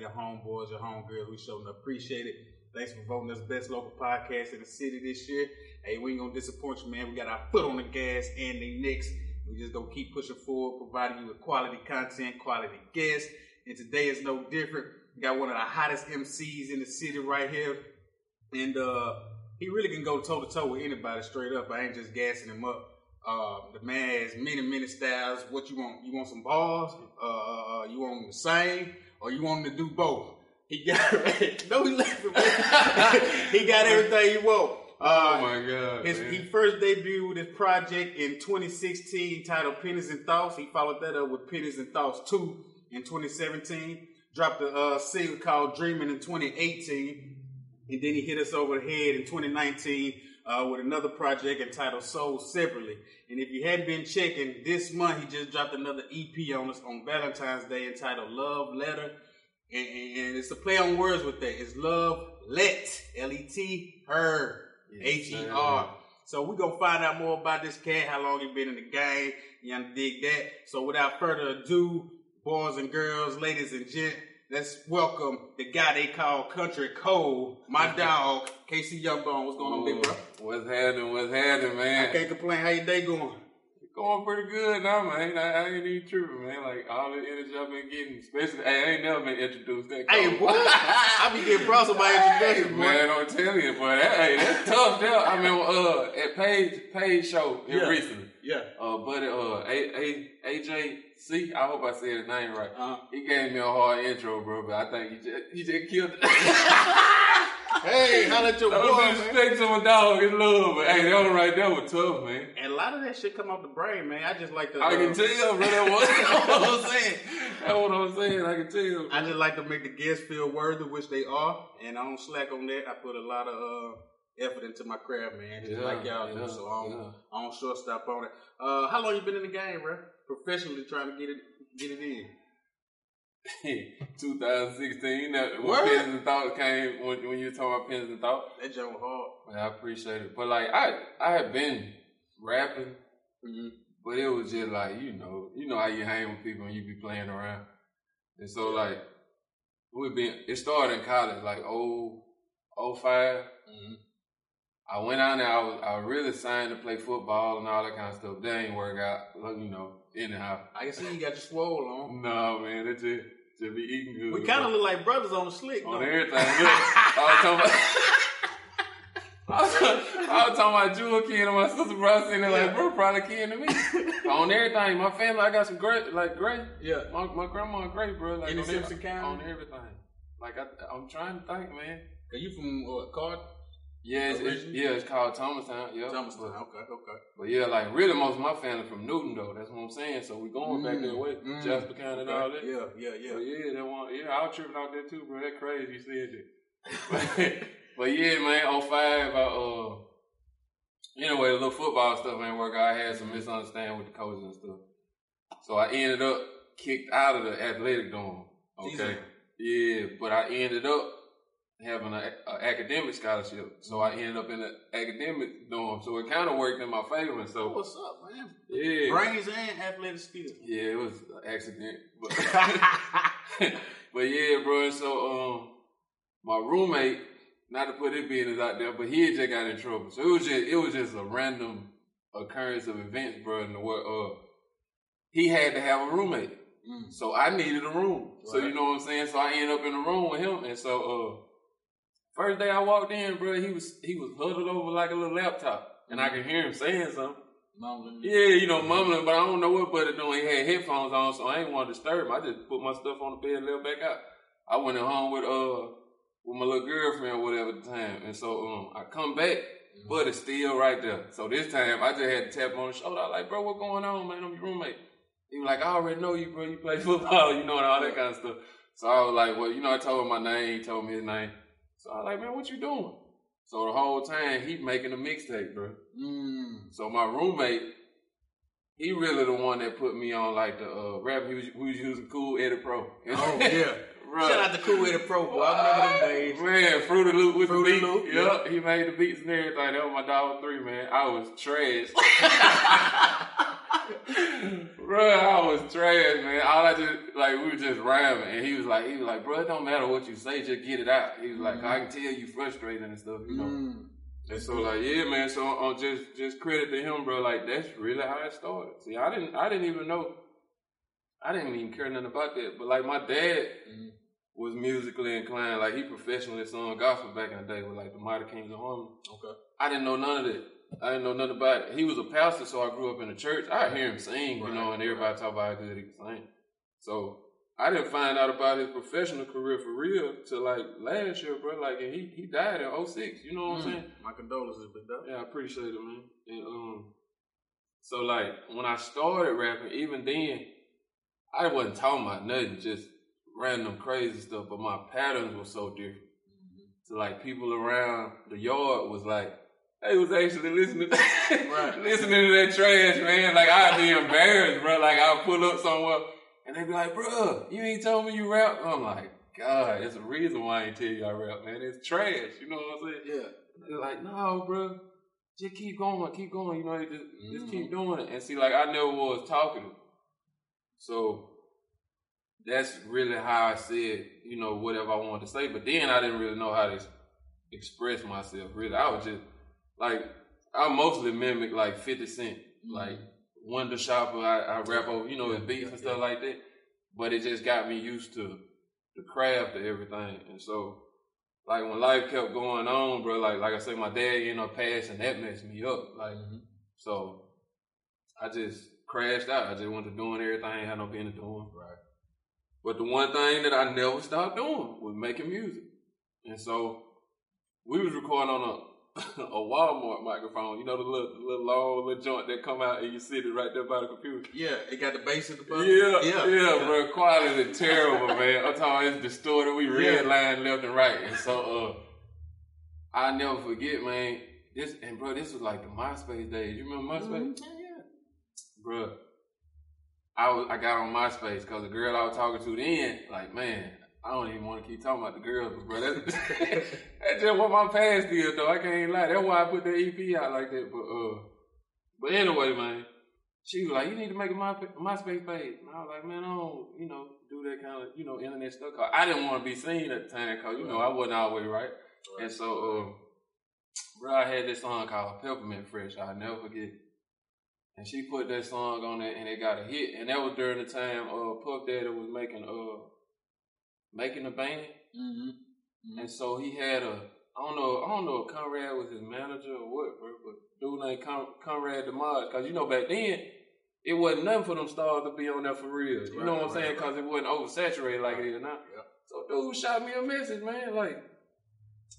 your homeboys, your homegirls, we sure appreciate it. Thanks for voting us best local podcast in the city this year. Hey, we ain't gonna disappoint you, man. We got our foot on the gas and the next. We just gonna keep pushing forward, providing you with quality content, quality guests. And today is no different. We got one of the hottest MCs in the city right here. And uh he really can go toe to toe with anybody straight up. I ain't just gassing him up. Uh, the man has many, many styles. What you want? You want some balls? Uh, you want the sing, or you want him to do both? He got no, he laughing. he got everything he want. Uh, oh my god! His, he first debuted his project in 2016 titled Pennies and Thoughts. He followed that up with Pennies and Thoughts 2 in 2017. Dropped a uh, single called Dreaming in 2018. And then he hit us over the head in 2019 uh, with another project entitled Soul Separately. And if you hadn't been checking, this month he just dropped another EP on us on Valentine's Day entitled Love Letter. And, and it's a play on words with that. It's Love Let, L-E-T, Her, H-E-R. So we're going to find out more about this cat, how long he been in the game. You know, dig that. So without further ado, boys and girls, ladies and gents, let's welcome the guy they call Kountry Cold, my dog, KC Young Bone. What's going on, big bro? What's happening? What's happening, man? I can't complain. How your day going? Going pretty good now, man. I, I ain't even tripping, man. Like all the energy I've been getting, especially hey, I ain't never been introduced that. Hey, boy, I be getting proud of my introduction, boy. Man, I'm telling you, boy. That, hey, that's tough. There, I mean, uh, at Page Page show yeah. recently. Yeah. Uh, buddy, uh, A A AJ C. I hope I said his name right. Uh-huh. He gave me a hard intro, bro, but I think he just he just killed it. hey, how at your boy, man. Respect to my dog in love, but hey, that one right there was tough, man. And a lot of that shit come off the brain, man. I just like to. I uh, can tell, bro. That was what I'm saying. That's what I'm saying. I can tell. Bro. I just like to make the guests feel worthy, which they are, and I don't slack on that. I put a lot of. uh effort into my craft, man. Just yeah, like y'all yeah, do. So I don't, yeah. I don't shortstop on it. Uh, how long you been in the game, bro? Professionally trying to get it get it in. 2016. You know, when Pens and Thoughts came, when, when you were talking about Pens and Thoughts. That jump hard. Man, I appreciate it. But like, I I had been rapping, mm-hmm. but it was just like, you know, you know how you hang with people and you be playing around. And so like, we been, it started in college, like oh, oh five. Mm-hmm. I went out there. I was I really signed to play football and all that kind of stuff. That ain't work out. You know. Anyhow, I can see you got your swole on. No man, that's it just be eating good. We kind of look like brothers on the slick. On everything. I was talking about. I was, talking about Jewel kin and my sister, bro. I seen it like, bro, probably kin to me. on everything. My family, I got some great, like, great. Yeah. My, my grandma great, bro. Like, In Simpson County? On everything. Like, I, I'm trying to think, man. Are you from uh, what, Card? Yeah, it's, it's, yeah, it's called Thomastown. Yeah, Thomastown. Okay, okay. But yeah, like really, most of my family from Newton though. That's what I'm saying. So we going mm, back that way, mm, Jasper County and all that. Yeah, yeah, yeah. But yeah, that one. Yeah, I was tripping out there too, bro. That crazy. You said that. but, yeah, man. 05, I uh. Anyway, the little football stuff ain't work. I had some misunderstanding with the coaches and stuff. So I ended up kicked out of the athletic dorm. Okay. Yeah, but I ended up having an academic scholarship. So I ended up in an academic dorm. So it kind of worked in my favor. And so what's up, man? Yeah, brains and athletic skills. Yeah, it was an accident, but but yeah, bro. And so um, my roommate, not to put his business out there, but he just got in trouble. So it was just it was just a random occurrence of events, bro. In the world, uh, he had to have a roommate. Mm. So I needed a room. Right. So you know what I'm saying? So I ended up in a room with him. And so uh First day I walked in, bro, he was he was huddled over like a little laptop, and I could hear him saying something. Mumbling. Yeah, you know, mumbling, but I don't know what brother doing. He had headphones on, so I ain't want to disturb him. I just put my stuff on the bed and left back out. I went home with uh with my little girlfriend or whatever at the time, and so um I come back, mm-hmm. but it's still right there. So this time I just had to tap on the shoulder. I like, bro, what going on, man? I'm your roommate. He was like, I already know you, bro. You play football, you know, and all that kind of stuff. So I was like, well, you know, I told him my name. He told me his name. So I was like, man, what you doing? So the whole time he making a mixtape, bro. Mm. So my roommate, he really the one that put me on like the uh, rap. He was, we was using Cool Edit Pro. Oh yeah. Bro. Shout out to Cool Edit Pro, boy. I remember them days. Man, Fruity Loop with Fruity the beat. Loop, yep, yeah. he made the beats and everything. That was my dog three, man. I was trash. bro, I was trash, man. All I just like we were just rhyming, and he was like, he was like, bro, it don't matter what you say, just get it out. He was like, Mm-hmm. I can tell you frustrated and stuff, you know. Mm. And so like, yeah, man. So on just just credit to him, bro. Like that's really how it started. See, I didn't I didn't even know. I didn't even care nothing about that. But like my dad Mhm. was musically inclined. Like he professionally sung gospel back in the day with like the Mighty Kings of Harmony. Okay. I didn't know none of that. I didn't know nothing about it. He was a pastor, so I grew up in the church. I hear him sing, you know, and everybody talk about how good he can sing. So I didn't find out about his professional career for real till like last year, bro. Like, and he he died in 06, You know what I'm saying? Mm. My condolences, big dog. Yeah, I appreciate it, man. And um, so like when I started rapping, even then, I wasn't talking about nothing, just random crazy stuff. But my patterns were so different. So like people around the yard was like, they was actually listening, Right. listening to that trash, man. Like I'd be embarrassed, bro. Like I'd pull up somewhere and they'd be like, bro, you ain't told me you rap. I'm like, God, there's a reason why I ain't tell you I rap, man. It's trash. You know what I'm saying? Yeah. They're like, no, bro, just keep going, keep going. You know, just, just Mhm. keep doing it. And see, like, I never was talking. So that's really how I said, you know, whatever I wanted to say. But then I didn't really know how to ex- express myself, really. I was just, like, I mostly mimic, like, 50 Cent. Like, Window Shopper, I, I rap over, you know, his beats and stuff like that. But it just got me used to the craft of everything. And so, like when life kept going on, bro, like like I said, my dad ended up passing, that messed me up. Like Mhm. so I just crashed out. I just went to doing everything I had no business doing. Right. But the one thing that I never stopped doing was making music. And so we was recording on a a Walmart microphone, you know the little the little long little joint that come out and you sit it right there by the computer. Yeah, it got the bass at the bottom. Yeah, yeah, yeah, bro. Quality is terrible, man. I'm talking it's distorted. We red line left and right, and so uh, I never forget, man. This and bro, this was like the MySpace days. You remember MySpace, Mhm. Yeah, bro? I was I got on MySpace because the girl I was talking to then, like, man, I don't even want to keep talking about the girls, but bro, that's, that's just what my past is, though. I can't lie. That's why I put that EP out like that. But uh, but anyway, man, she was like, "You need to make a My MySpace page." And I was like, "Man, I don't, you know, do that kind of, you know, internet stuff." 'Cause I didn't want to be seen at the time because you know I wasn't always right. And so, uh, bro, I had this song called Peppermint Fresh. I'll never forget. And she put that song on it, and it got a hit. And that was during the time uh, Puff Daddy was making uh making the band. Mm-hmm. And so he had a I don't know I don't know if Conrad was his manager or what, bro, but dude named Con- Conrad DeMars, cause you know back then it wasn't nothing for them stars to be on there for real. You know Right, what I'm saying? right, Cause it wasn't oversaturated like it is now. Yep. So dude shot me a message, man, like,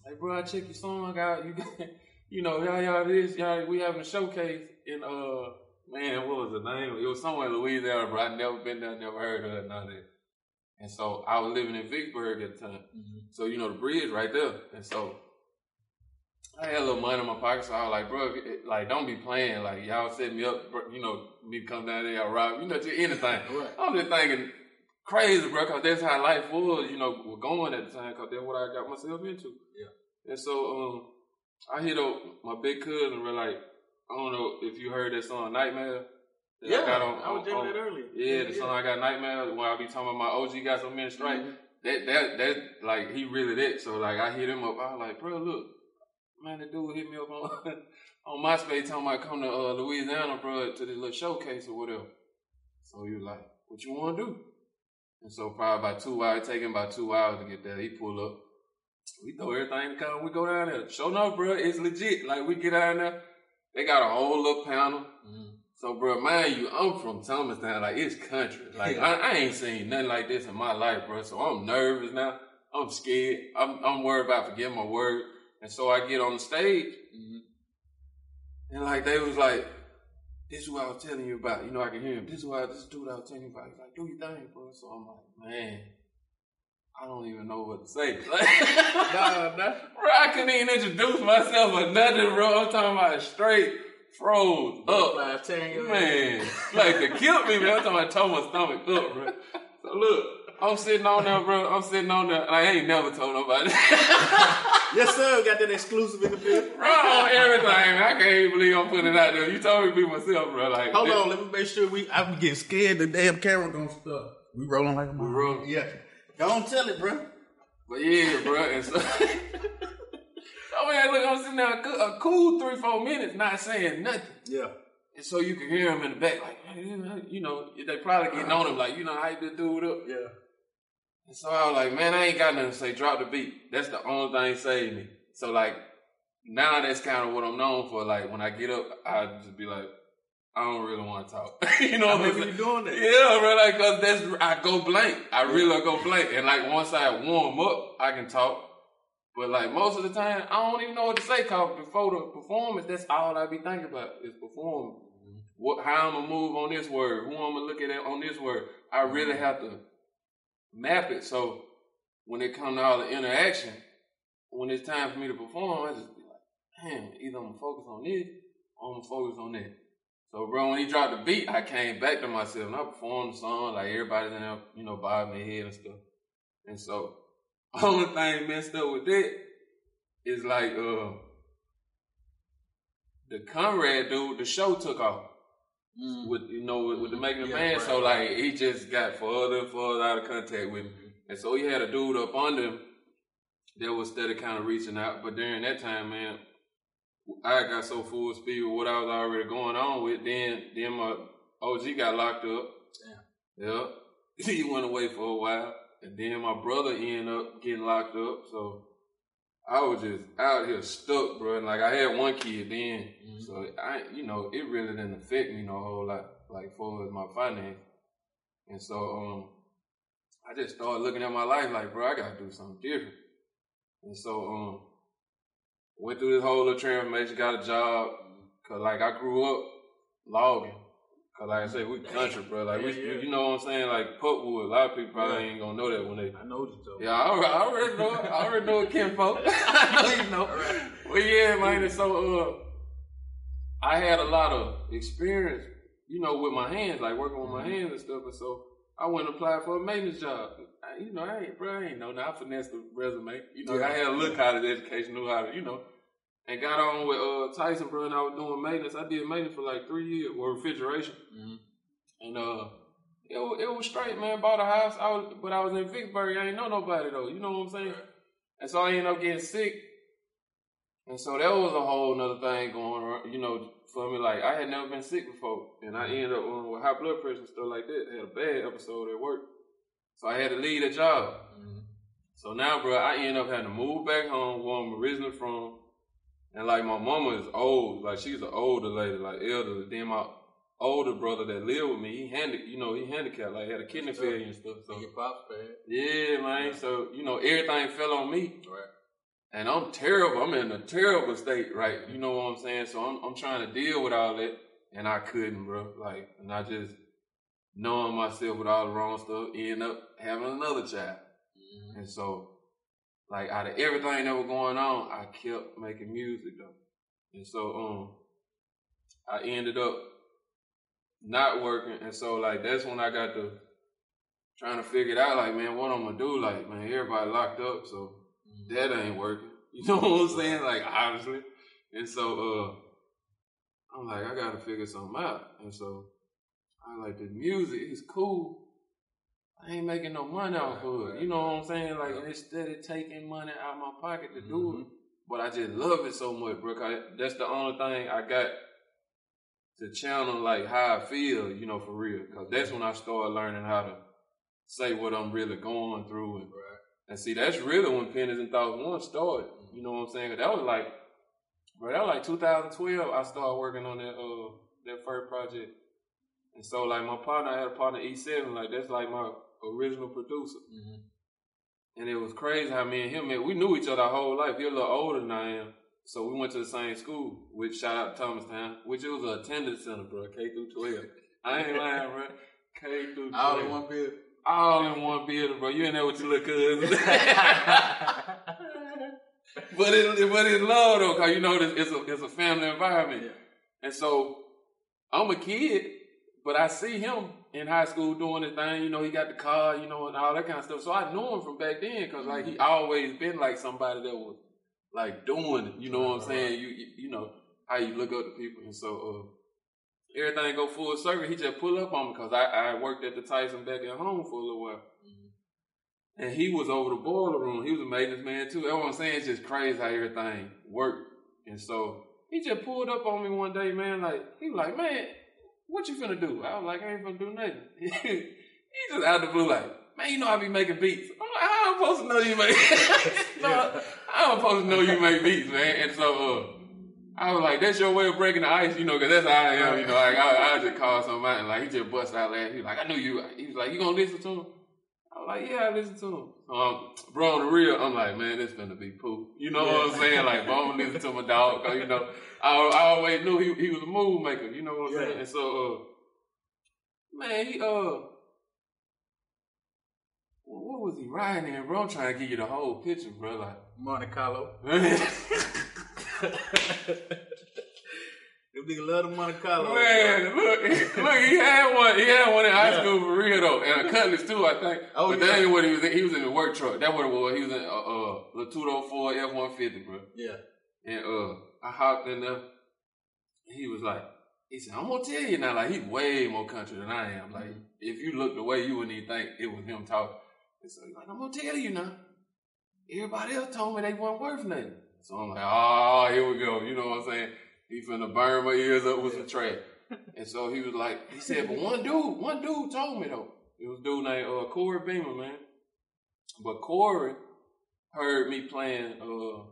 hey bro, I check your song out. You got, you know, y'all y'all this, y'all we having a showcase in uh man, what was the name? It was somewhere in Louisiana, bro. I never been there, never heard of it, none of that. And so I was living in Vicksburg at the time. Mm-hmm. So you know the bridge right there, and so I had a little money in my pocket. So I was like, bro, it- like don't be playing. Like y'all set me up, bro, you know, me to come down there, y'all rob, you know, just anything. Right. I'm just thinking crazy, bro, because that's how life was, you know, was going at the time, because that's what I got myself into. Yeah. And so um, I hit up my big cousin, bro, like I don't know if you heard that song Nightmare. Yeah, got on- I was jamming on- that earlier. Yeah, the song I got Nightmare. When I be talking about my OG got so many strikes Mhm. that that that like he really did. So like I hit him up. I was like, bro, look, man, the dude hit me up on on MySpace talking about come to uh, Louisiana, bro, to this little showcase or whatever. So he was like, what you want to do? And so probably about two hours, taking about two hours to get there. He pull up. We throw everything in the car. We go down there. Show no, bro, it's legit. Like we get down there. They got a whole little panel. Mhm. So, bro, mind you, I'm from Thomastown. Like, it's country. Like, I, I ain't seen nothing like this in my life, bro. So I'm nervous now. I'm scared. I'm, I'm worried about forgetting my word. And so I get on the stage, Mhm. and like they was like, "This is what I was telling you about." You know, I can hear him. This is what this dude I was telling you about. He's like, "Do your thing, bro." So I'm like, man, I don't even know what to say. Like, Nah, nah. bro, I couldn't even introduce myself or nothing, bro. I'm talking about straight froze up. Five, ten, Man, like to killed me, man. I'm talking about toe my stomach up, bro. So look, I'm sitting on there, bro. I'm sitting on there. I ain't never told nobody. yes, sir. Got that exclusive in the building. bro, everything. Man. I can't even believe I'm putting it out there. You told me to be myself, bro. Like, hold on. Let me make sure we. I'm getting scared. The damn camera gonna stop. We rolling like a we rolling. Yeah. Don't tell it, bro. But yeah, bro. And so, oh man, look, I'm sitting there a, a cool three, four minutes, not saying nothing. Yeah. And so you can hear him in the back, like, you know, they probably getting on him, like, you know, how you dude up. Yeah. And so I was like, man, I ain't got nothing to say. Drop the beat. That's the only thing saved me. So like, now that's kind of what I'm known for. Like when I get up, I just be like, I don't really want to talk. you know what I'm saying? you doing that? Yeah, bro. Like, cause that's I go blank. I really go blank. And like once I warm up, I can talk. But like most of the time, I don't even know what to say. Cause before the performance, that's all I be thinking about is performing. Mm-hmm. What, how I'm gonna move on this word? Who I'm gonna look at on this word? I really have to map it. So when it comes to all the interaction, when it's time for me to perform, I just be like, damn, either I'm gonna focus on this or I'm gonna focus on that. So bro, when he dropped the beat, I came back to myself and I performed the song like everybody's in there, you know, bobbing their head and stuff. And so only thing messed up with that is like uh the Conrad dude, the show took off. Mm. With you know, with, with the making yeah, band, right, so like he just got further and further out of contact with me, and so he had a dude up under him that was steady kind of reaching out. But during that time, man, I got so full speed with what I was already going on with. Then, then my OG got locked up. Damn. Yeah, he went away for a while, and then my brother ended up getting locked up. So I was just out here stuck, bro. And like I had one kid then, mm-hmm. so I, you know, it really didn't affect me no whole lot, like for my finance. And so, um, I just started looking at my life like, bro, I gotta do something different. And so, um, went through this whole little transformation, got a job, cause like I grew up logging. Cause like I said, we country, bro. Like yeah, we, yeah. you know what I'm saying? Like pulpwood. A lot of people probably yeah. ain't gonna know that when they. I know you told. Yeah, I already, I already know. I already know kinfolk. I know you know. Right. Well, yeah, man. So, uh, I had a lot of experience, you know, with my hands, like working with my mm-hmm. hands and stuff. And so, I went and applied for a maintenance job. I, you know, I ain't, bro, I ain't know. Now I finessed the resume. You know, I had a look college education, knew how to, you know and got on with uh, Tyson, bro, and I was doing maintenance. I did maintenance for like three years, or refrigeration, mm-hmm. and uh, it was, it was straight, man. Bought a house, I was, but I was in Vicksburg. I ain't know nobody though. You know what I'm saying? And so I ended up getting sick, and so that was a whole nother thing going on. You know, for me, like I had never been sick before, and I ended up um, with high blood pressure and stuff like that. I had a bad episode at work, so I had to leave the job. Mm-hmm. So now, bro, I ended up having to move back home where I'm originally from and like my mama is old, like she's an older lady, like elderly. Then my older brother that lived with me, he handicapped, you know, he handicapped, like had a kidney failure and stuff. So your pops bad. Yeah, man. Yeah. So you know, everything fell on me. Right. And I'm terrible. I'm in a terrible state, right? You know what I'm saying? So I'm I'm trying to deal with all that, and I couldn't, bro. Like, and I just knowing myself with all the wrong stuff, end up having another child. Mm-hmm. And so like out of everything that was going on, I kept making music though. And so um I ended up not working and so like that's when I got to trying to figure it out like man what I'm gonna do like man everybody locked up so mm-hmm. that ain't working. You know what I'm saying? Like obviously. And so uh I'm like I gotta figure something out. And so I like the music is cool I ain't making no money off of it. You know what I'm saying? Like instead of taking money out of my pocket to do mm-hmm. it, but I just love it so much, bro. That's the only thing I got to channel like how I feel, you know, for real. Cause that's when I started learning how to say what I'm really going through, and right. and see that's really when Pennies and Thoughts One started. You know what I'm saying? That was like, bro, that was like 2012. I started working on that uh that first project, and so like my partner, I had a partner E7, like that's like my original producer. Mm-hmm. And it was crazy how me and him met. We knew each other our whole life. He's a little older than I am. So we went to the same school, which shout out to Thomastown, which it was a attendance center, bro, K through 12. I ain't lying, bro. K through 12. All in one building. All in one building, bro. You ain't there with your little cousins. but it, but it's love though, cause you know it's a it's a family environment, yeah. and so I'm a kid, but I see him in high school doing his thing. You know, he got the car, you know, and all that kind of stuff. So I knew him from back then because like he always been like somebody that was like doing it. You know what I'm saying? You you, you know how you look up to people, and so uh, everything go full circle. He just pull up on me because I, I worked at the Tyson back at home for a little while. And he was over the boiler room. He was a maintenance man too. That's what I'm saying. It's just crazy how everything worked. And so he just pulled up on me one day, man. Like he was like, man, what you finna do? I was like, I ain't finna do nothing. he just out the blue, like, man, you know I be making beats. I'm like, how I'm supposed to know you make? no, I'm supposed to know you make beats, man. And so, uh, I was like, that's your way of breaking the ice, you know, cause that's how I am, you know, like, I, I just call somebody and like, he just bust out laughing. He was like, I knew you, he was like, you gonna listen to him? I was like, yeah, I listen to him. Um, bro, on the real, I'm like, man, this gonna be poop. You know what I'm saying? Like, bro, I'm gonna listen to my dog, cause, you know, I, I always knew he, he was a move maker, you know what I'm saying? And so, uh, man, he, uh, what was he riding in, bro? I'm trying to give you the whole picture, bro. Like, Monte Carlo. Them nigga love the Monte Carlo. Man, look, look, he had one. He had one in high school for real though, and a Cutlass too, I think. Oh, but yeah. that ain't what he was in. He was in the work truck. That what it was. He was in uh, uh the two oh four F one fifty, bro. Yeah. And uh, I hopped in there. He was like, he said, "I'm gonna tell you now." Like he's way more country than I am. Like if you look the way you wouldn't even think it was him talking. And so he's like, "I'm gonna tell you now." Everybody else told me they weren't worth nothing. So I'm like, "Oh, here we go." You know what I'm saying? He finna burn my ears up with some trash. And so he was like, he said, "But one dude, one dude told me though. It was a dude named uh, Corey Beamer, man. But Corey heard me playing uh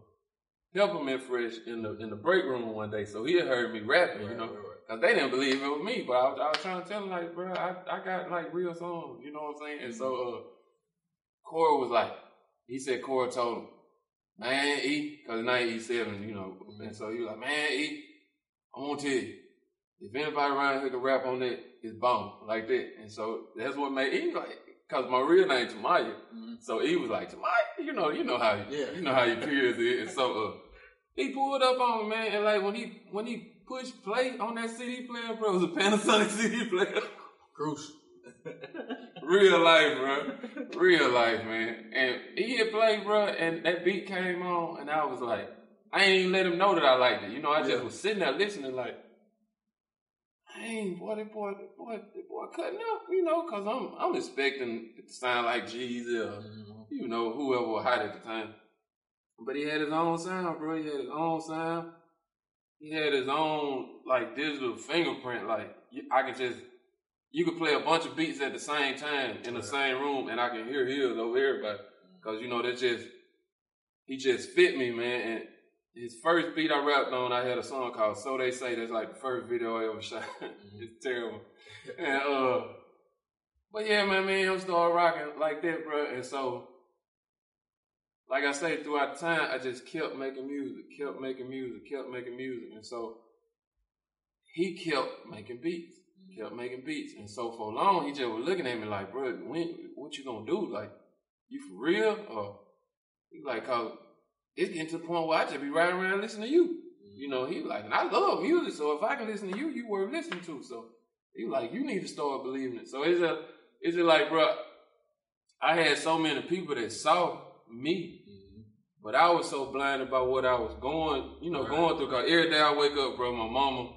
Peppermint Fresh in the in the break room one day, so he had heard me rapping, you know, because they didn't believe it was me. But I was, I was trying to tell him like, bro, I, I got like real songs, you know what I'm saying? And so uh, Corey was like, he said Corey told him, man, E, because now E seven, you know, and so he was like, man, E, I want to tell you, if anybody around here can rap on that, it's bomb like that. And so that's what made E like, cause my real name Tamaya. So he was like, Tamaya, you know, you know how, Yeah. you know how your peers is. And so uh, he pulled up on me, man, and like when he when he pushed play on that CD player, bro, it was a Panasonic CD player. Crucial. Real life, bro. Real life, man. And he hit play, bro, and that beat came on, and I was like, I ain't even let him know that I liked it. You know, I just Yeah. was sitting there listening, like, dang, boy, that boy, that boy, that boy cutting up, you know, cause I'm, I'm expecting it to sound like Jeezy or, mm-hmm. you know, whoever was hot at the time. But he had his own sound, bro. He had his own sound. He had his own like digital fingerprint. Like I can just, you could play a bunch of beats at the same time in the same room, and I can hear his over everybody. Mm. Cause you know that's just, he just fit me, man. And his first beat I rapped on, I had a song called "So They Say." That's like the first video I ever shot. it's terrible. And uh, but yeah, man, me and him started rocking like that, bro. And so like I say, throughout the time, I just kept making music, kept making music, kept making music. And so he kept making beats, kept making beats. And so for long, he just was looking at me like, bro, when, what you gonna do? Like, you for real? Or he like, cause it's getting to the point where I just be riding around listening to you. You know, he like, and I love music, so if I can listen to you, you worth listening to. So he like, you need to start believing it. So it's a, it's a like, bro, I had so many people that saw me mm-hmm. but I was so blind about what I was going, you know, Right. going through. Cause every day I wake up, bro, my mama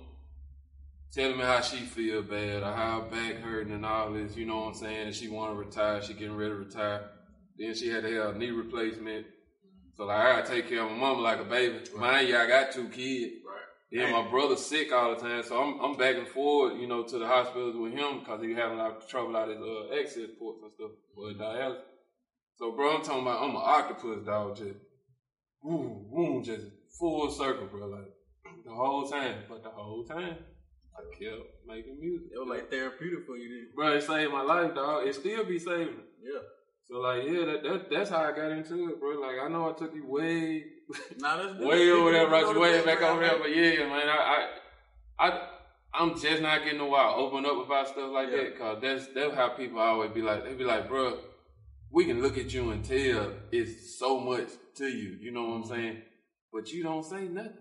telling me how she feel bad or how her back hurting and all this, you know what I'm saying? And she want to retire, she getting ready to retire. Then she had to have a knee replacement. So like, I gotta take care of my mama like a baby. Mind you, I got two kids. Right. Then my brother's sick all the time, so I'm I'm back and forth, you know, to the hospitals with him because he having a lot of trouble out his uh, access ports and stuff for dialysis. So, bro, I'm talking about I'm an octopus dog, just boom, boom, just full circle, bro, like the whole time. But the whole time, I kept making music. It was like therapeutic for you then. bro, it saved my life, dog. It still be saving. it. Yeah. So, like, yeah, that, that that's how I got into it, bro. Like, I know I took you way Nah, way over there, brought You you know way back over there. But yeah, man, I, I, I, I'm just not getting a while open up about stuff like Yeah. that, cause that's that's how people always be like. They be like, bro, we can look at you and tell it's so much to you. You know what I'm saying? But you don't say nothing.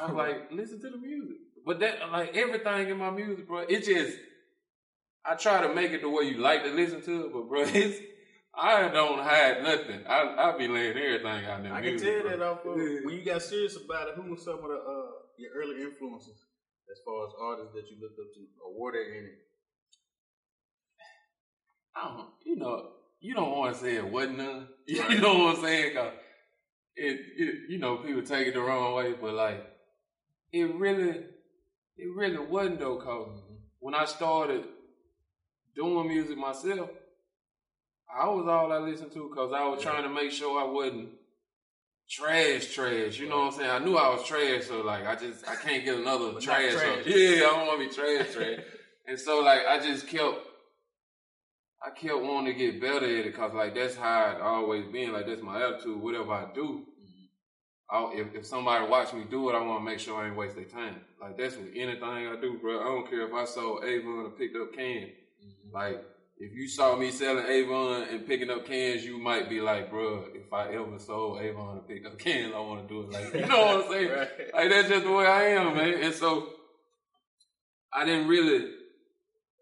I was like, listen to the music. But that, like everything in my music, bro, it just I try to make it the way you like to listen to it, but bro, it's I don't hide nothing. I I be laying everything out there. I can tell that off of when you got serious about it. Who were some of the uh, your early influences as far as artists that you looked up to, or were there any? I don't, you know, you don't want to say it wasn't none. You know what I'm saying? Cause it, it, you know, people take it the wrong way, but like, it really, it really wasn't though. Cause when I started doing music myself, I was all I listened to because I was trying to make sure I wasn't trash, trash. You know what I'm saying? I knew I was trash, so like I just I can't get another trash. trash. Yeah, I don't want to be trash, trash. and so like I just kept. I kept wanting to get better at it because like that's how I always been. Like that's my attitude. Whatever I do, I, if, if somebody watch me do it, I want to make sure I ain't waste their time. Like that's with anything I do, bro. I don't care if I sold Avon and picked up cans. Mm-hmm. Like if you saw me selling Avon and picking up cans, you might be like, bro, if I ever sold Avon and picked up cans, I want to do it. Like you know what I'm saying? Right. Like that's just the way I am, man. And so I didn't really,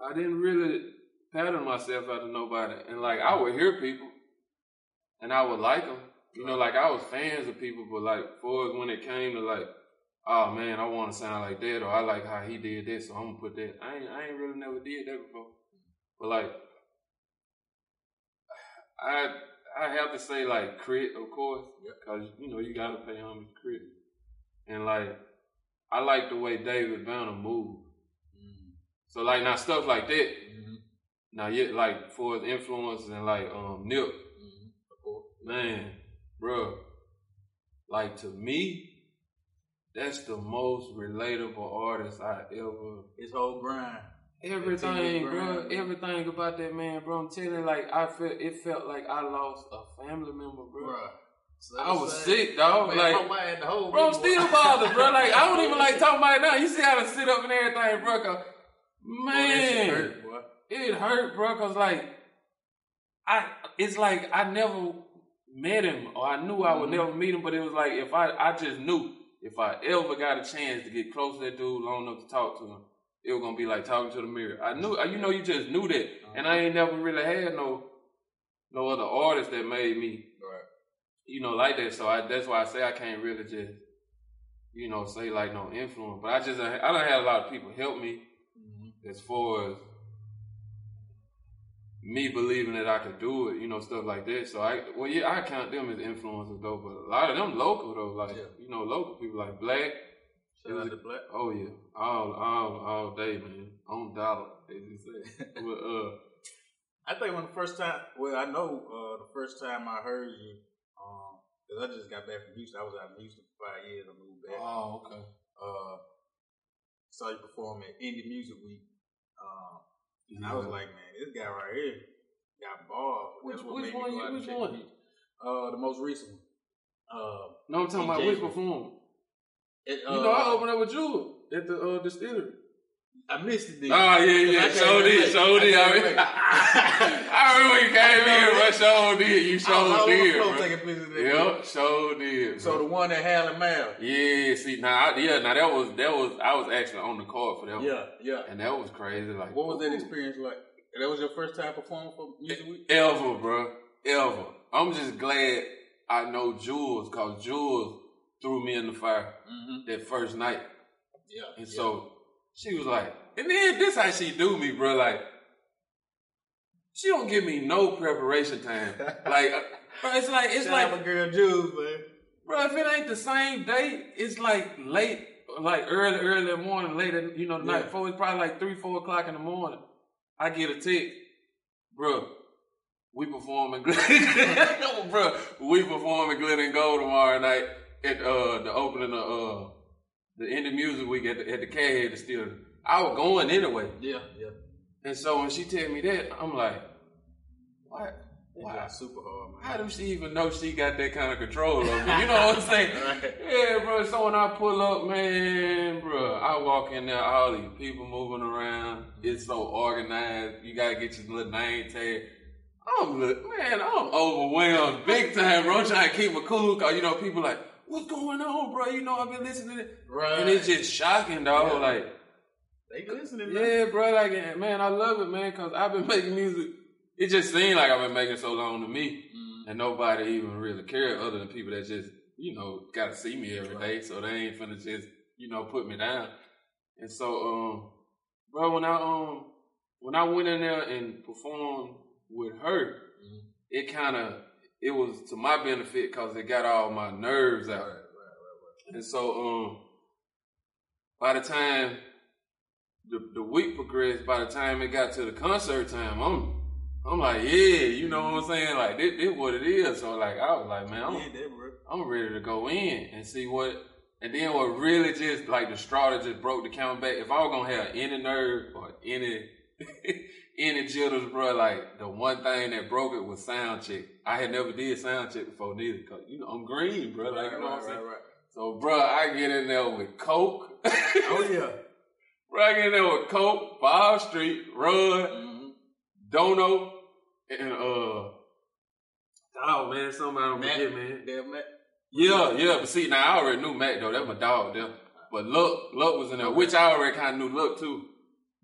I didn't really pattern myself after nobody. And like I would hear people, and I would like them. You know, like I was fans of people, but like for when it came to like, oh man, I want to sound like that, or I like how he did this, so I'm gonna put that. I ain't, I ain't really never did that before. But like, I I have to say like Krit, of course, because you know you gotta pay homage to Krit, and like I like the way David Banner moved. Mm-hmm. So like now stuff like that. Mm-hmm. Now yet like for his influences and like um Nip, mm-hmm. man, bro, like to me, that's the most relatable artist I ever His whole grind. Everything, bro. Everything about that man, bro. I'm telling you, like I felt, it felt like I lost a family member, bro. Bruh. So I was sad. sick, dog. Man, like, my mind had the whole bro, I'm still boy. bothered, bro. Like, I don't even like talking about it now. You see how to sit up and everything, bro. 'cause, Boy, man, hurt, boy. it hurt, bro. Cause like, I, it's like I never met him, or I knew I would Mhm. never meet him. But it was like if I, I just knew if I ever got a chance to get close to that dude long enough to talk to him, it was gonna be like talking to the mirror. I knew, you know, you just knew that, and I ain't never really had no, no other artist that made me, Right. you know, like that. So I, that's why I say I can't really just, you know, say like no influence. But I just, I don't had a lot of people help me Mhm. as far as me believing that I could do it, you know, stuff like that. So I, well, yeah, I count them as influences though, but a lot of them local though, like Yeah. you know, local people like Black. Shout out to Black. Oh yeah, all all all day, man, on dollar, as you say. but uh, I think when the first time, well, I know uh, the first time I heard you, um, cause I just got back from Houston. I was out in Houston for five years. I moved back. oh okay, Uh, saw you perform at Indie Music Week, um, and I was like, man, this guy right here got balls. Which- which one go you- which one? him out. Uh, the most recent one. Uh, no, I'm talking about DJ. which performance. It, uh, you know, I opened up with Jewel at the uh, distillery. I missed it. Oh yeah, yeah, so did, so did. I I, mean. I remember when you came in, but so did. You so all over the did, bro. Yep, so did. So the one at Hal and Mal. yeah, see, now, I, yeah, now that was that was I was actually on the card for that one, Yeah, yeah. and that was crazy. Like, What was that experience like? That was your first time performing for Music Week? Ever, bro, ever. I'm just glad I know Jules, cause Jules threw me in the fire Mm-hmm. that first night. Yeah. And yeah. so she was like, and then this how she do me, bro. Like, she don't give me no preparation time. like, uh, bro, it's like it's Shout like, a girl Jules, man. bro, if it ain't the same day, it's like late, like early, early in the morning, late, in- you know, the night Yeah. before. It's probably like three, four o'clock in the morning. I get a text, bro. We performing, bro. We performing Glitter and Gold tomorrow night at uh the opening of uh the indie music week at the at the Cathead Distillery. I was going anyway, Yeah, yeah. and so when she tell me that, I'm like, what? Got super hard, man. How does she even know she got that kind of control over me? You know what I'm saying? Right. Yeah, bro. So when I pull up, man, bro, I walk in there, all these people moving around. It's so organized. You gotta get your little name tag. I'm look, man, I'm overwhelmed big time, bro. I'm trying to keep it cool, cause you know people like, what's going on, bro? You know I've been listening to it, Right. and it's just shocking, dog. Yeah. Like, They listening, man. Yeah, bro. Like, man, I love it, man, because I've been making music. It just seemed like I've been making so long to me, Mm. and nobody even really care other than people that just, you know, got to see me every day, so they ain't finna just, you know, put me down. And so, um, bro, when I um when I went in there and performed with her, Mhm. it kind of it was to my benefit because it got all my nerves out. Right, right, right, And so, um, by the time the the week progressed, by the time it got to the concert time, I'm I'm like, yeah, you know what I'm saying? Like this, this what it is. So like I was like, man, I'm. Yeah. I'm ready to go in and see what. And then what really just like the straw that just broke the count back. If I was gonna have any nerve or any any jitters, bro, like the one thing that broke it was sound check. I had never did sound check before neither, cause you know I'm green, bro. Like you know what I'm saying. right. So, bro, I get in there with Coke. Oh yeah. bro, I get in there with Coke, Bob Street, Run, Mm-hmm. Dono, and uh, oh man, somebody don't Matt, forget, man. Damn, Matt. Yeah, yeah, but see, now I already knew Mac though. That's my dog there. But Luck, Luck was in there, which I already kind of knew Luck too.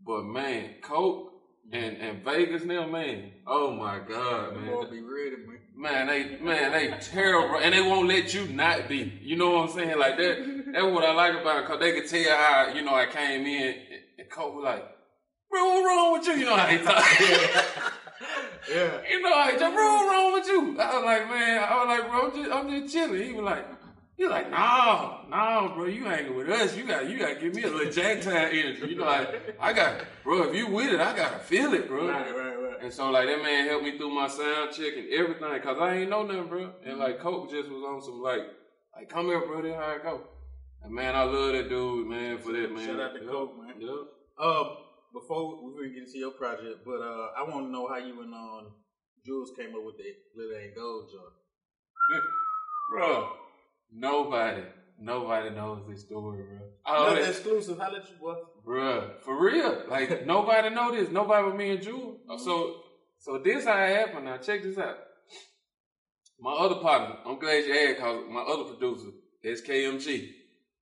But man, Coke and and Vegas now, man. Oh my God, man. be ready, man. Man, they man, they terrible, and they won't let you not be. You know what I'm saying? Like that. That's what I like about it, cause they could tell how you know I came in, and, Coke was like, "Bro, what wrong with you?" You know how they talk. Yeah. You know, like, bro, what's wrong with you? I was like, man, I was like, bro, I'm just, I'm just chilling. He was like, was like, no, no, bro, you hanging with us. You got, you got to give me a little Jack time energy. You know, like, I got, bro, if you with it, I gotta feel it, bro. Right, right, right. And so, like, that man helped me through my sound check and everything, cause I ain't know nothing, bro. And like, Coke just was on some like, like, come here, bro, this how it go. And man, I love that dude, man, for that, man. Shout out to Yep. Coke, man. Yep. Uh, before we get into your project, but uh, I want to know how you and um, Jules came up with the Glitter and Gold joint. Bro, nobody, nobody knows this story, bro. Oh, Nothing exclusive. How did you boy? Bruh, for real. Like nobody know this. Nobody but me and Jewel. So so this how it happened. Now check this out. My other partner, I'm glad you asked cause my other producer, SKMG.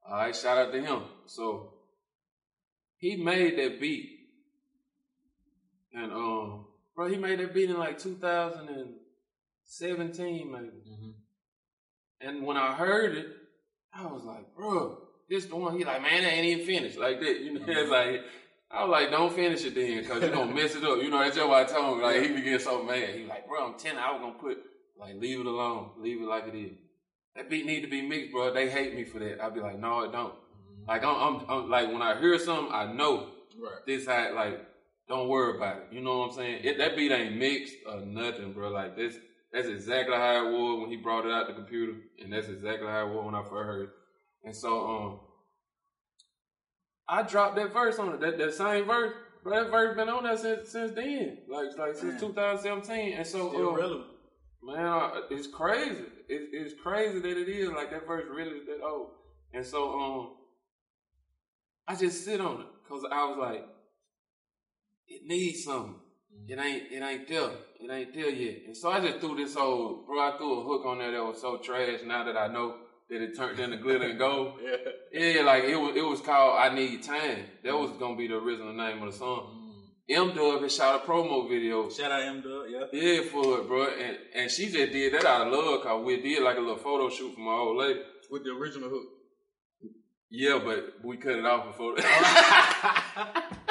Alright, shout out to him. So he made that beat. And um bro, he made that beat in like 2017 maybe. And when I heard it, I was like, bro, this the one. He like, man, that ain't even finished like that. You know, it's like, I was like, don't finish it then, cause you gonna mess it up. You know, that's just what I told him. Like, he getting so mad. He like, bro, I'm you, I was gonna put like, leave it alone, leave it like it is. That beat need to be mixed, bro. They hate me for that. I'd be like, no, it don't. Mm-hmm. Like, I'm, I'm, I'm like, when I hear something, I know Right. this how like don't worry about it. You know what I'm saying? It, that beat ain't mixed or nothing, bro. Like this that's exactly how it was when he brought it out the computer, and that's exactly how it was when I first heard it. And so um I dropped that verse on it, that, that same verse. But that verse been on there since since then. Like like since Man. 2017. And so Still um, relevant. Man, it's crazy. It, it's crazy that it is like that verse really is that old. And so, um, I just sit on it because I was like, it needs something. It ain't, it ain't there. It ain't there yet. And so I just threw this whole, bro, I threw a hook on there that was so trash. Now that I know that it turned into glitter and gold. Yeah. Yeah, like it was, it was called "I Need Time." That was gonna be the original name of the song. Mm. M Dub had shot a promo video Shout out M Dub. Yeah. yeah, for it, bro. And and she just did that out of love because we did like a little photo shoot for my old lady. With the original hook. Yeah, but we cut it off before.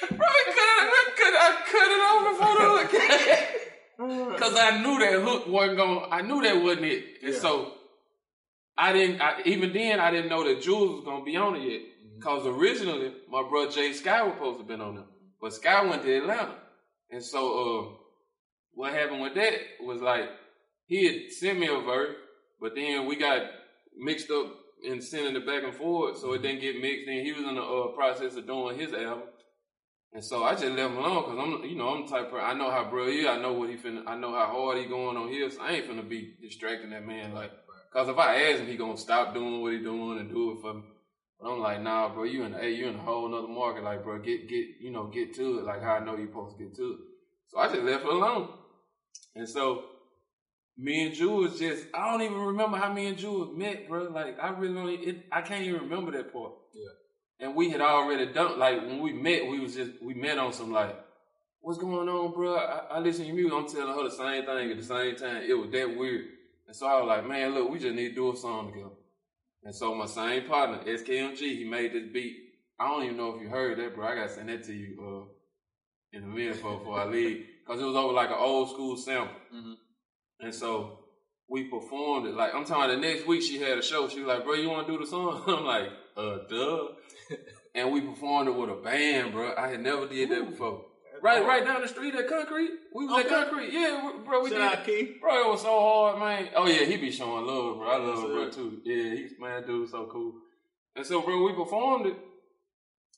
bro, we cut it, we cut, I cut it off before the hook. Because I knew that hook wasn't going I knew that wasn't it. And Yeah. so I didn't, I, even then, I didn't know that Jules was going to be on it yet. Because originally, my brother Jay Sky was supposed to have been on it. But Sky went to Atlanta. And so, uh, what happened with that was like, he had sent me a verse, but then we got mixed up in sending it back and forth, so it didn't get mixed. Then he was in the uh, process of doing his album. And so I just left him alone because I'm, you know, I'm the type of I know how bro he, I know what he finna, I know how hard he going on his. I ain't finna be distracting that man like, cause if I ask him, he gonna stop doing what he doing and do it for me. But I'm like, nah, bro, you in, hey, you in a whole nother market, like, bro, get, get, you know, get to it, like how I know you supposed to get to it. So I just left it alone. And so me and Jules just, I don't even remember how me and Jules met, bro. Like, I really don't, it, I can't even remember that part. Yeah. And we had already done like when we met, we was just we met on some like, what's going on, bro? I, I listen to your music. I'm telling her the same thing at the same time. It was that weird, and so I was like, man, look, we just need to do a song together. And so my same partner, SKMG, he made this beat. I don't even know if you heard that, bro. I gotta send that to you uh, in a minute before, before I leave, cause it was over like an old school sample. Mhm. And so we performed it. Like I'm talking the next week she had a show. She was like, bro, you wanna do the song? I'm like, uh duh. and we performed it with a band, bro. I had never did that before. Right, right down the street at Concrete. We was Okay. at Concrete. Yeah, we- bro, we Shout did. out Keith. Bro, it was so hard, man. Oh yeah, he be showing love, bro. I love him, bro, too. Yeah, he's man, dude, so cool. And so, bro, we performed it,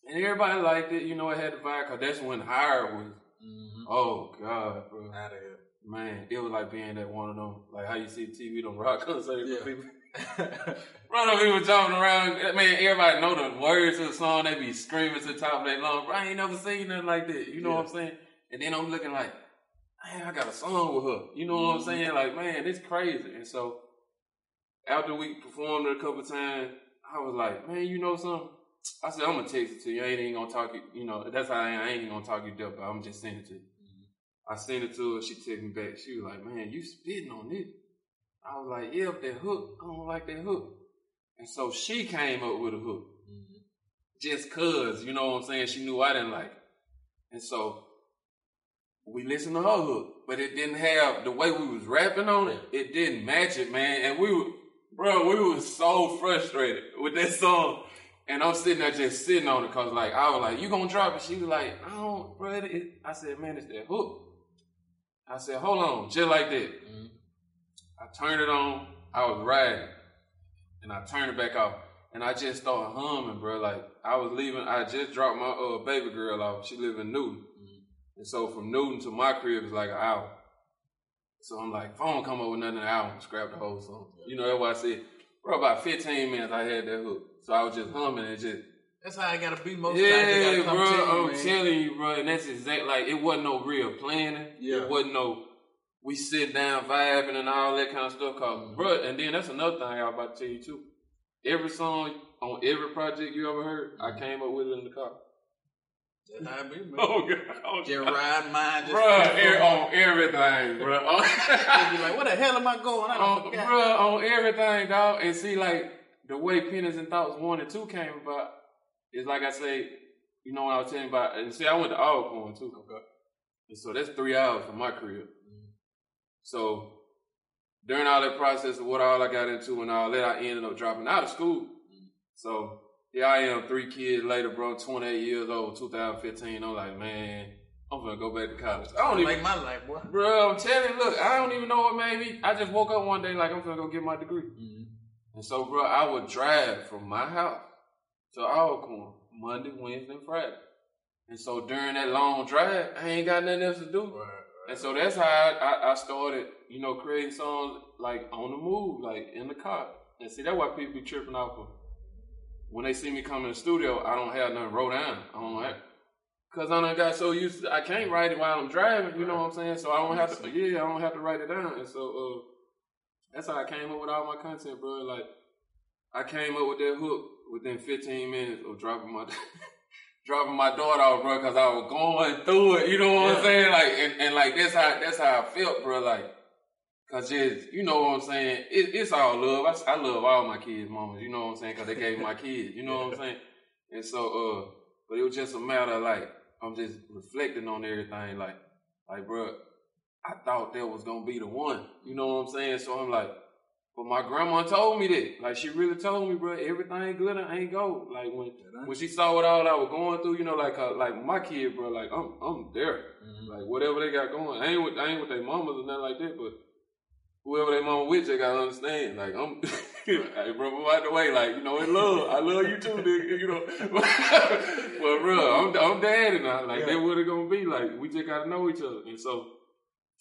and everybody liked it. You know, it had the vibe, cause that's when Hire was. Mm-hmm. Oh God, bro. Out of here. Man, it was like being at one of them, like how you see TV, them rock concerts. Yeah. Yeah. Bro, them people jumping around. Man, everybody know the words to the song. They be screaming to the top of their lungs. Bro, I ain't never seen nothing like that. You know what I'm saying? And then I'm looking like, man, I got a song with her. You know what I'm Mhm. saying? Like, man, it's crazy. And so after we performed it a couple times, I was like, man, you know something? I said, I'm gonna text it to you. I ain't even gonna talk you. You know, that's how I am. I ain't even gonna talk you deaf, but I'm just sending it to you. I sent it to her. She texted me back. She was like, "Man, you spitting on it." I was like, "Yeah, but that hook, I don't like that hook." And so she came up with a hook, mm-hmm. just cause you know what I'm saying. She knew I didn't like it, and so we listened to her hook, but it didn't have the way we was rapping on it. It didn't match it, man. And we were, bro, we was so frustrated with that song. And I'm sitting there just sitting on it cause like I was like, you gonna drop it? She was like, I don't, bro. I said, man, it's that hook. I said, hold on, just like that. Mm-hmm. I turned it on. I was riding, and I turned it back off, and I just started humming, bro. Like I was leaving. I just dropped my uh, baby girl off. She live in Newton, and so from Newton to my crib is like an hour. So I'm like, if I don't come up with nothing in an hour, scrap the whole song. You know that's why I said, bro. About 15 minutes, I had that hook. So I was just humming and just That's how I gotta be most yeah, bro. to you, I'm man. telling you, bro. And that's exact. Like it wasn't no real planning. Yeah. It wasn't no. We sit down vibing and all that kind of stuff. because bro. And then that's another thing I was about to tell you too. Every song on every project you ever heard, I came up with it in the car. I be. Oh god, oh, Just ride mine, just er- on everything, be like, where the hell am I going? I on, don't forgot. bro, on everything, dog. And see, like the way Pennies and Thoughts one and two came about is like I say, you know what I was telling you about. And see, I went to Alcorn too. Okay. And so that's three hours from my crib. So during all that process of what all I got into and all that, I ended up dropping out of school. Mm-hmm. So here I am, three kids later, bro, 28 years old, 2015. I'm like, man, I'm gonna go back to college. I don't even make my life, boy. Bro, I'm telling you, look, I don't even know what made me. I just woke up one day like I'm gonna go get my degree. Mm-hmm. And so, bro, I would drive from my house to Alcorn Monday, Wednesday, and Friday. And so during that long drive, I ain't got nothing else to do. And so that's how I, I, started, you know, creating songs like on the move, like in the car. And see, that's why people be tripping off of when they see me come in the studio, I don't have nothing wrote down. I don't have, cause I done got so used to, I can't write it while I'm driving, you know what I'm saying? So I don't have to, yeah, I don't have to write it down. And so, uh, that's how I came up with all my content, bro. Like, I came up with that hook within 15 minutes of dropping my dropping my daughter off, bro, because I was going through it. You know what Yeah. I'm saying? Like, and, and like that's how that's how I felt, bro. Like, cause just you know what I'm saying. It, it's all love. I, I love all my kids' mamas. You know what I'm saying? Cause they gave me my kids. You know what I'm saying? And so, uh, but it was just a matter of like I'm just reflecting on everything. Like, like, bro, I thought that was gonna be the one. You know what I'm saying? So I'm like. But my grandma told me that. Like she really told me, bro, everything glitter ain't gold. Like when when she saw what all I was going through, you know, like uh, like my kid, bro, like I'm I'm there. Like whatever they got going, I ain't with I ain't with their mamas or nothing like that, but whoever they mama with, they gotta understand. Like I'm, hey, bro, move out the way. Like you know, in love, I love you too, nigga. You know, but bro, I'm I'm daddy now. Like Yeah. that what it gonna be. Like we just gotta know each other, and so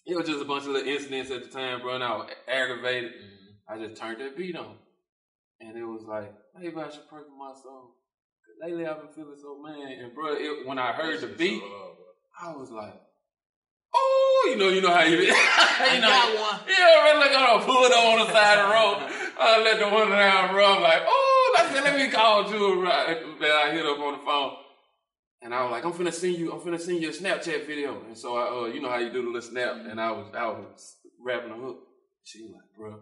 it was just a bunch of little incidents at the time, bro. And I was aggravated. I just turned that beat on, and it was like maybe I should pray for my soul. lately I've been feeling so man, and bro, it, when I heard the beat. I was like, oh, you know, you know how you, you I know, got one. yeah, man, like I don't pull it on the side of the road. I let the one down rough, like, oh, I said, let me call Jewel right that I hit up on the phone. And I was like, I'm finna send you, I'm finna send you a Snapchat video. And so I, uh, you know how you do the little snap, and I was, I was rapping the hook. She was like, bro,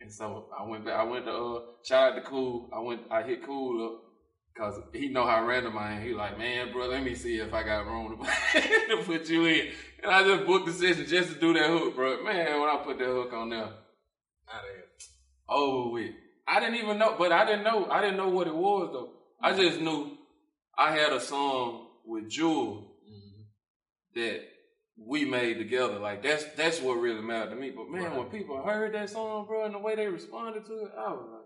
And so I went back, I went to, uh, shout out to Cool. I went, I hit Cool up. Cause he know how random I am. He like, man, bro, let me see if I got room to, to put you in. And I just booked the session just to do that hook, bro. Man, when I put that hook on there, Out of over with. I didn't even know, but I didn't know. I didn't know what it was though. I just knew I had a song with Jewel that we made together. Like that's that's what really mattered to me. But man, Right. when people heard that song, bro, and the way they responded to it, I was like,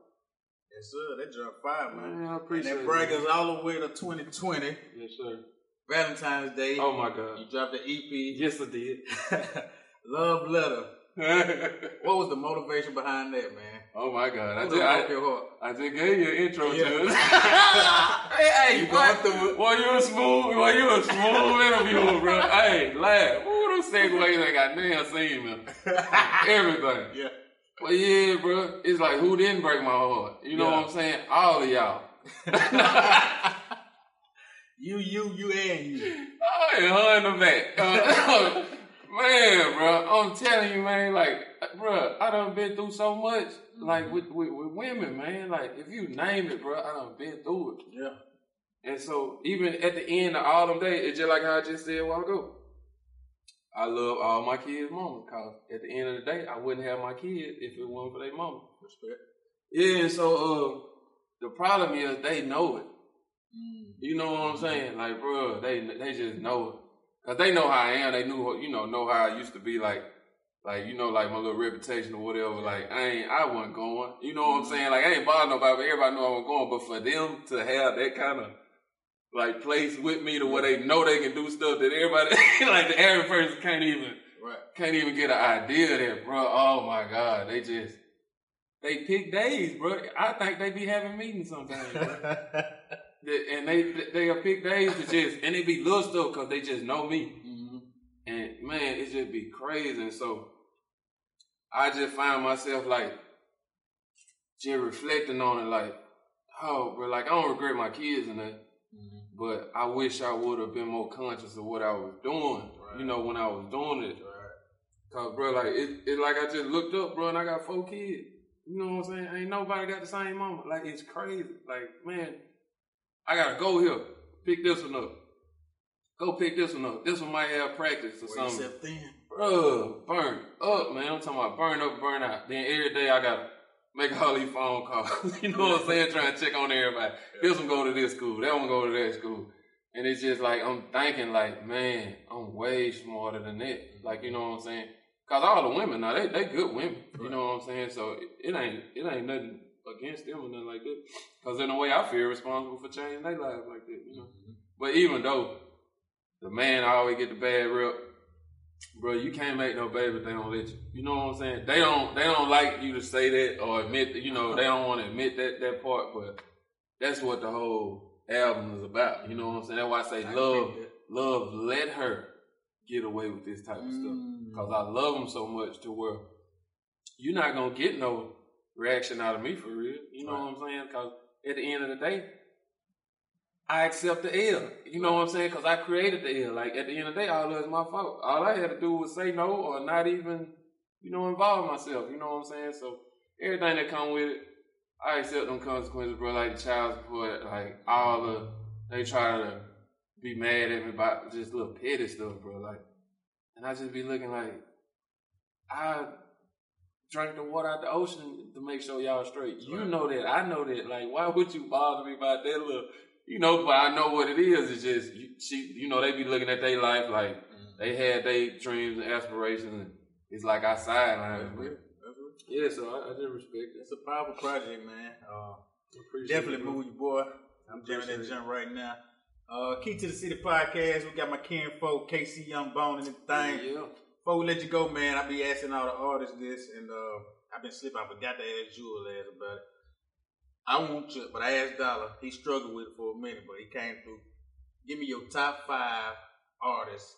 Yes, sir. That dropped five, man. man, I And appreciate that it. brings us all the way to 2020, Yes, sir. Valentine's Day. Oh my God. You dropped the EP, Yes, I did. Love Letter. What was the motivation behind that, man? Oh my God. I What just, I, broke your? I just gave you an intro Yeah. to it. hey, hey, You boy, going through it. Boy, you a smooth, boy, you a smooth interviewer, bro. Hey, laugh. Ooh, those segues ain't got damn seen, man. Everything. Yeah. But yeah, bro, it's like who didn't break my heart? You know Yeah. what I'm saying? All of y'all. You, you, you, and you. I ain't her in the back. Uh, man, bro, I'm telling you, man, like, bro, I done been through so much, like with, with with women, man. Like, if you name it, bro, I done been through it. Yeah. And so even at the end of all them days, it's just like how I just said a while ago. I love all my kids' mama, cause at the end of the day, I wouldn't have my kids if it wasn't for their mama. Respect. Yeah, and so uh, the problem is they know it. Mm. You know what I'm saying? Like, bro, they they just know it. Cause they know how I am. They knew, you know, know how I used to be. Like, like you know, like my little reputation or whatever. Like, I ain't, I wasn't going. You know what I'm mm-hmm. saying? Like, I ain't bothering nobody. But everybody know I was going. But for them to have that kind of like place with me to where they know they can do stuff that everybody, like the average person can't even Right. can't even get an idea of that, bro. Oh my God, they just they pick days, bro. I think they be having meetings sometimes, bro. And they they'll pick days to just and it be little stuff because they just know me. And man, it just be crazy. And so I just find myself like just reflecting on it, like, oh, bro, like I don't regret my kids and that, Mhm. but I wish I would have been more conscious of what I was doing. Right. You know, when I was doing it. Right. Cause bro, like it, it like I just looked up, bro, and I got four kids. You know what I'm saying? Ain't nobody got the same mama. Like it's crazy. Like man, I gotta go here, pick this one up. Go pick this one up. This one might have practice or Where something. stepped in. Bro, burn up, man. I'm talking about burn up, burn out. Then every day I gotta make all these phone calls. you know what I'm saying? Trying to check on everybody. This one go to this school. That one go to that school. And it's just like I'm thinking, like, man, I'm way smarter than that. Like, you know what I'm saying? Cause all the women now, they they good women. You Right. know what I'm saying? So it, it ain't it ain't nothing against them or nothing like that. Cause in a way, I feel responsible for changing their lives like that. You know. But even though the man I always get the bad rep, bro, you can't make no baby if they don't let you. You know what I'm saying? They don't they don't like you to say that or admit that, you know, they don't want to admit that that part, but that's what the whole album is about. You know what I'm saying? That's why I say I love, love, let her get away with this type of stuff. Mm. Cause I love them so much to where you're not gonna get no reaction out of me for real. You know what I'm saying? Cause at the end of the day, I accept the L. You know what I'm saying? Cause I created the L. Like at the end of the day, all of it's my fault. All I had to do was say no or not even, you know, involve myself. You know what I'm saying? So everything that come with it, I accept them consequences, bro. Like the child support, like all the they try to be mad at me about just little petty stuff, bro. Like, and I just be looking like I drank the water out the ocean to make sure y'all straight. You know that. I know that. Like, why would you bother me about that little? You know, but I know what it is. It's just you, she. You know, they be looking at their life like Mm. they had their dreams and aspirations. And it's like I That's sidelined. real. That's real. Yeah, so I, I just respect it. It's a powerful project, man. Uh, Appreciate definitely it, move you, boy. I'm jamming that Appreciate it. jump right now. Uh, Key to the City podcast. We got my Ken folk, KC Young Bone, and the thing. Yeah. Before we let you go, man, I be asking all the artists this, and uh, I've been slipping. I forgot to ask Jewel last about it. I want you, but I asked Dollar. He struggled with it for a minute, but he came through. Give me your top five artists,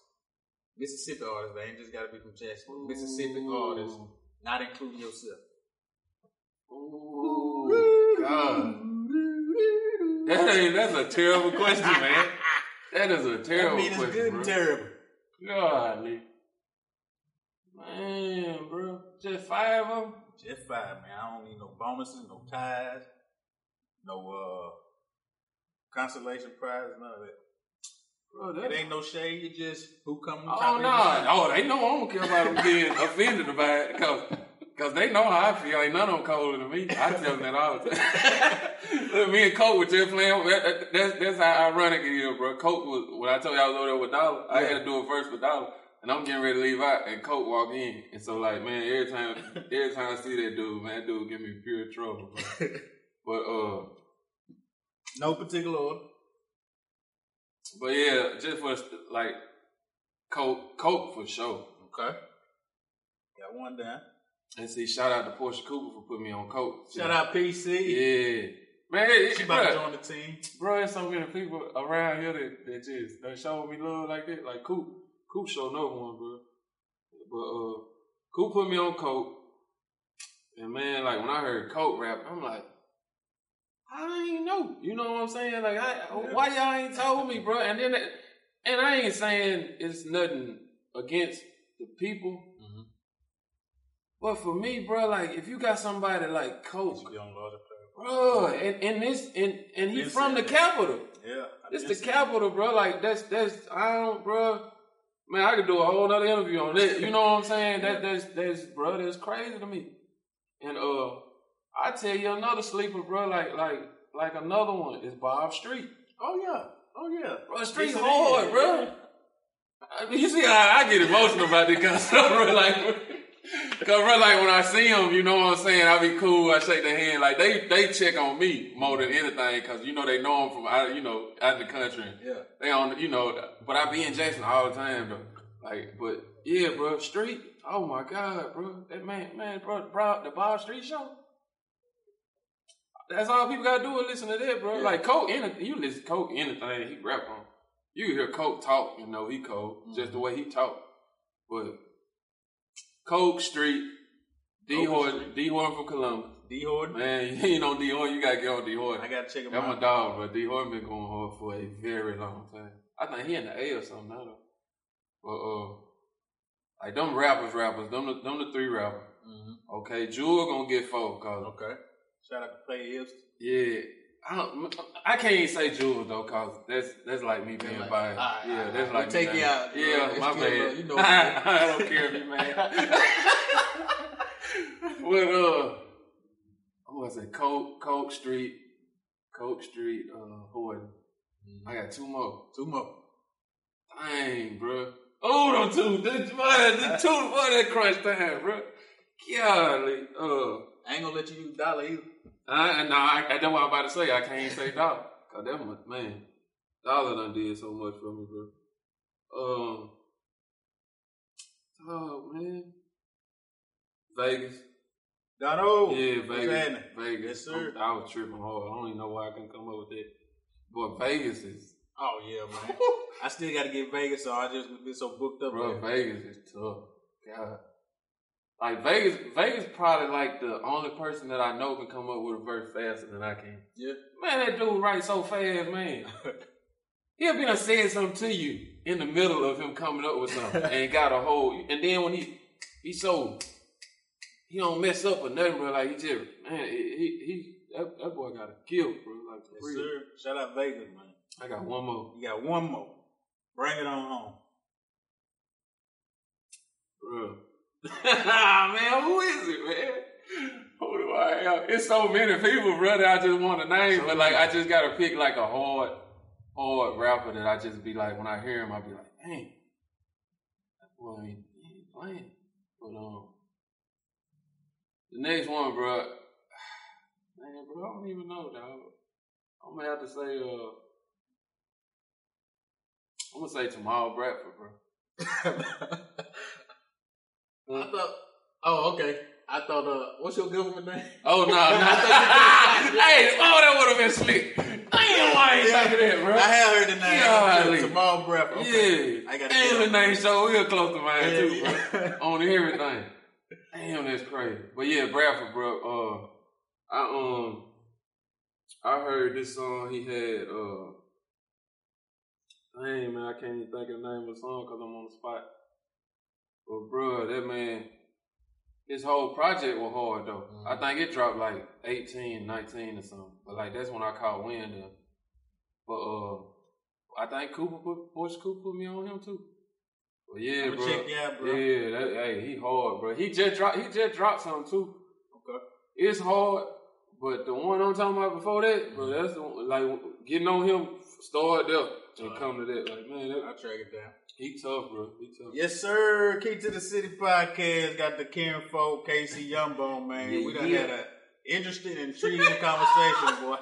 Mississippi artists. They ain't just got to be from Jackson. Mississippi artists, not including yourself. Ooh. God. That ain't, that's a terrible question, man. That is a terrible I mean, it's question, good bro. and terrible. Golly. Man, bro. Just five of them? Just five, man. I don't need no bonuses, no ties, no uh consolation prizes, none of that. Bro, It ain't no shade. It just who come. Oh, no. Oh, they know I don't care about them being offended about it because cause they know how I feel. Ain't none of them colder than me. I tell them that all the time. Me and Coke were just playing. that- that- That's, that's how ironic it is, bro. Coke was, when I told you I was over there with Dollar, I had to do it first with Dollar. And I'm getting ready to leave out, and Coke walk in. And so, like, man, every time, every time I see that dude, man, that dude give me pure trouble, bro. But, uh, No particular order. but yeah, just for, like, Coke, Coke for sure. Okay. Got one down. And see, shout out to Portia Cooper for putting me on Coke. Shout out PC. Yeah. Man, it, She about to join the team. bro, there's so many people around here that, that just that show me love like that. Like Coop, Coop show no one, bro. But uh, Coop put me on Coke, and man, like when I heard Coke rap, I'm like, I ain't know. You know what I'm saying? Like, I, why y'all ain't told me, bro? And then, and I ain't saying it's nothing against the people. Mhm. But for me, bro, like if you got somebody like Coke, She be on larger. Bro, and, and this and and he Been from the capital. Yeah. it's the capital, bro. Like that's that's I don't, bro. Man, I could do a whole other interview on that. You know what I'm saying? That that's that's bro. That's crazy to me. And uh, I tell you another sleeper, bro. Like like like another one is Bob Street. Oh yeah. Oh yeah. Bro, Street Yes, hard, is. bro. I mean, you see how I get emotional about this kind of stuff, bro. Like, cause bro, like when I see them, you know what I'm saying. I be cool. I shake their hand. Like they they check on me more than anything, cause you know they know I'm from out, you know, out the country. Yeah. They on, you know. But I be in Jackson all the time, though. Like, but yeah, bro, Street. Oh my God, bro. That man, man, bro, bro the Bob Street show. That's all people gotta do is listen to that, bro. Yeah. Like Coke, anything you listen to Coke, anything he rap on. You hear Coke talk, you know he cold, just the way he talk. But Coke Street, D Horton, D Horton from Columbus. D Horton. Man, you ain't on D Horton, you gotta get on D Horton. I gotta check him That's my out. dog, but D Horton been going hard for a very long time. I think he in the A or something now though. But uh, like them rappers, rappers, them the, them the three rappers. Mhm. Okay, Jewel gonna get four, cause Okay. Shout out to Play Hips. yeah, I don't, I can't even say Jewel though, cause that's that's like me being like, biased. alright, yeah, alright, that's alright. like We'll me take you out. Yeah, my still, bad. you know- I don't care if you mad. but uh, what was it? Coke, Coke Street, Coke Street, uh, Horton. I got two more. Two more. Dang, bro. Oh, them two, the, boy, the two, boy, that crunch time, bro. Golly, uh, I ain't gonna let you use dollar either. I, no, I, I, that's what I'm about to say. I can't even say dollar. Cause that much, man, dollar done did so much for me, bro. Um, oh man, Vegas. Dono. yeah, Vegas. Vegas. Yes, sir. I was tripping hard. I don't even know why I can come up with that. But Vegas is, Oh yeah, man. I still gotta get Vegas, so I just been so booked up. bro, there. Vegas is tough. God. Like Vegas, Vegas probably like the only person that I know can come up with a verse faster than I can. Yeah. Man, that dude writes so fast, man. He'll be done saying something to you in the middle of him coming up with something and got a whole. And then when he he so he don't mess up or nothing, bro. Like he just man, he he, that, that boy got a kill, bro. Like for Yes, real. sir. Shout out Vegas, man. I got one more, You got one more. Bring it on home. bro. Man, who is it, man? Who do I have? It's so many people, bro. That I just want a name, but like I just gotta pick like a hard, hard rapper that I just be like when I hear him, I be like, dang, that boy ain't, he ain't playing. But um, the next one, bro, man, bro, I don't even know, dog. I'm gonna have to say, uh, I'm gonna say Jamal Bradford, bro. I thought. Oh, okay. I thought. Uh, what's your government name? Oh no, no. hey, oh that would have been slick. Damn, why ain't Yeah. think of that, bro? I have heard the name. Golly. Jamal Bradford. Okay. Yeah, I gotta Damn, get the name so real close to mine Yeah, too, bro. yeah. On everything. Damn, that's crazy. But yeah, Bradford, bro. Uh, I um, I heard this song he had. uh Dang man, I can't even think of the name of the song because I'm on the spot. But bro, that man, his whole project was hard though. Mhm. I think it dropped like 18, 19 or something. But like that's when I caught wind of. But uh, I think Cooper put Portia Cooper put me on him too. But yeah, bro. out, bro. Yeah, that, hey, he hard, bro. He just dropped. He just dropped something too. Okay. It's hard, but the one I'm talking about before that, bro, that's the one, like getting on him. started there and Alright. come to that. Like man, that, I'll track it down. he tough, bro. He tough. Yes, sir. Key to the City podcast got the Karen Folk, KC Young Bone, man. Yeah, we done yeah. had an interesting, intriguing conversation, boy.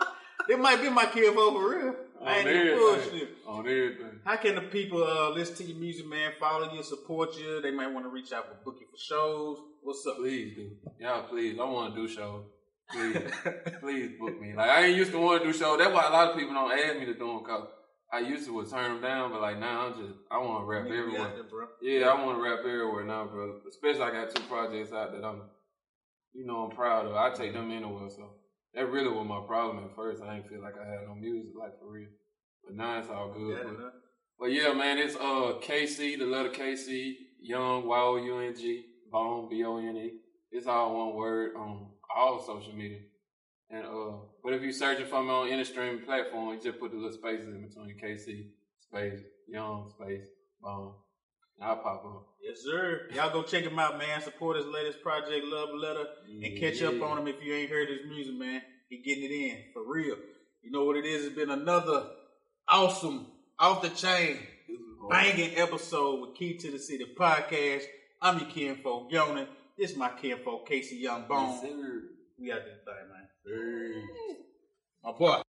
They might be my kid for real. I ain't On even everything. bullshit. On everything. How can the people uh, listen to your music, man? Follow you, support you. They might want to reach out for booking for shows. What's up? Please do. Y'all, please. I want to do shows. Please, please book me. Like I ain't used to want to do shows. That's why a lot of people don't ask me to do them. Cause I used to would turn them down, but like now I'm just I want to rap we everywhere. out there, bro. Yeah, I want to rap everywhere now, bro. Especially I got two projects out that I'm, you know, I'm proud of. I take them anywhere, so that really was my problem at first. I didn't feel like I had no music, like for real. But now it's all good. But, but yeah, man, it's uh KC, the letter KC, Young Y O U N G, Bone B O N E. It's all one word on all social media. And uh, but if you searching for me on any streaming platform, you just put the little spaces in between KC space Young space Bone. And I'll pop up. Yes, sir. Y'all go check him out, man. Support his latest project, Love Letter, and catch up on him if you ain't heard his music, man. He getting it in for real. You know what it is? It's been another awesome, off the chain, banging episode with Key to the City podcast. I'm your kinfolk, Yonan. This is my kinfolk, KC Young Bone. Yes, sir. We got this thing, man. Hey. My boy.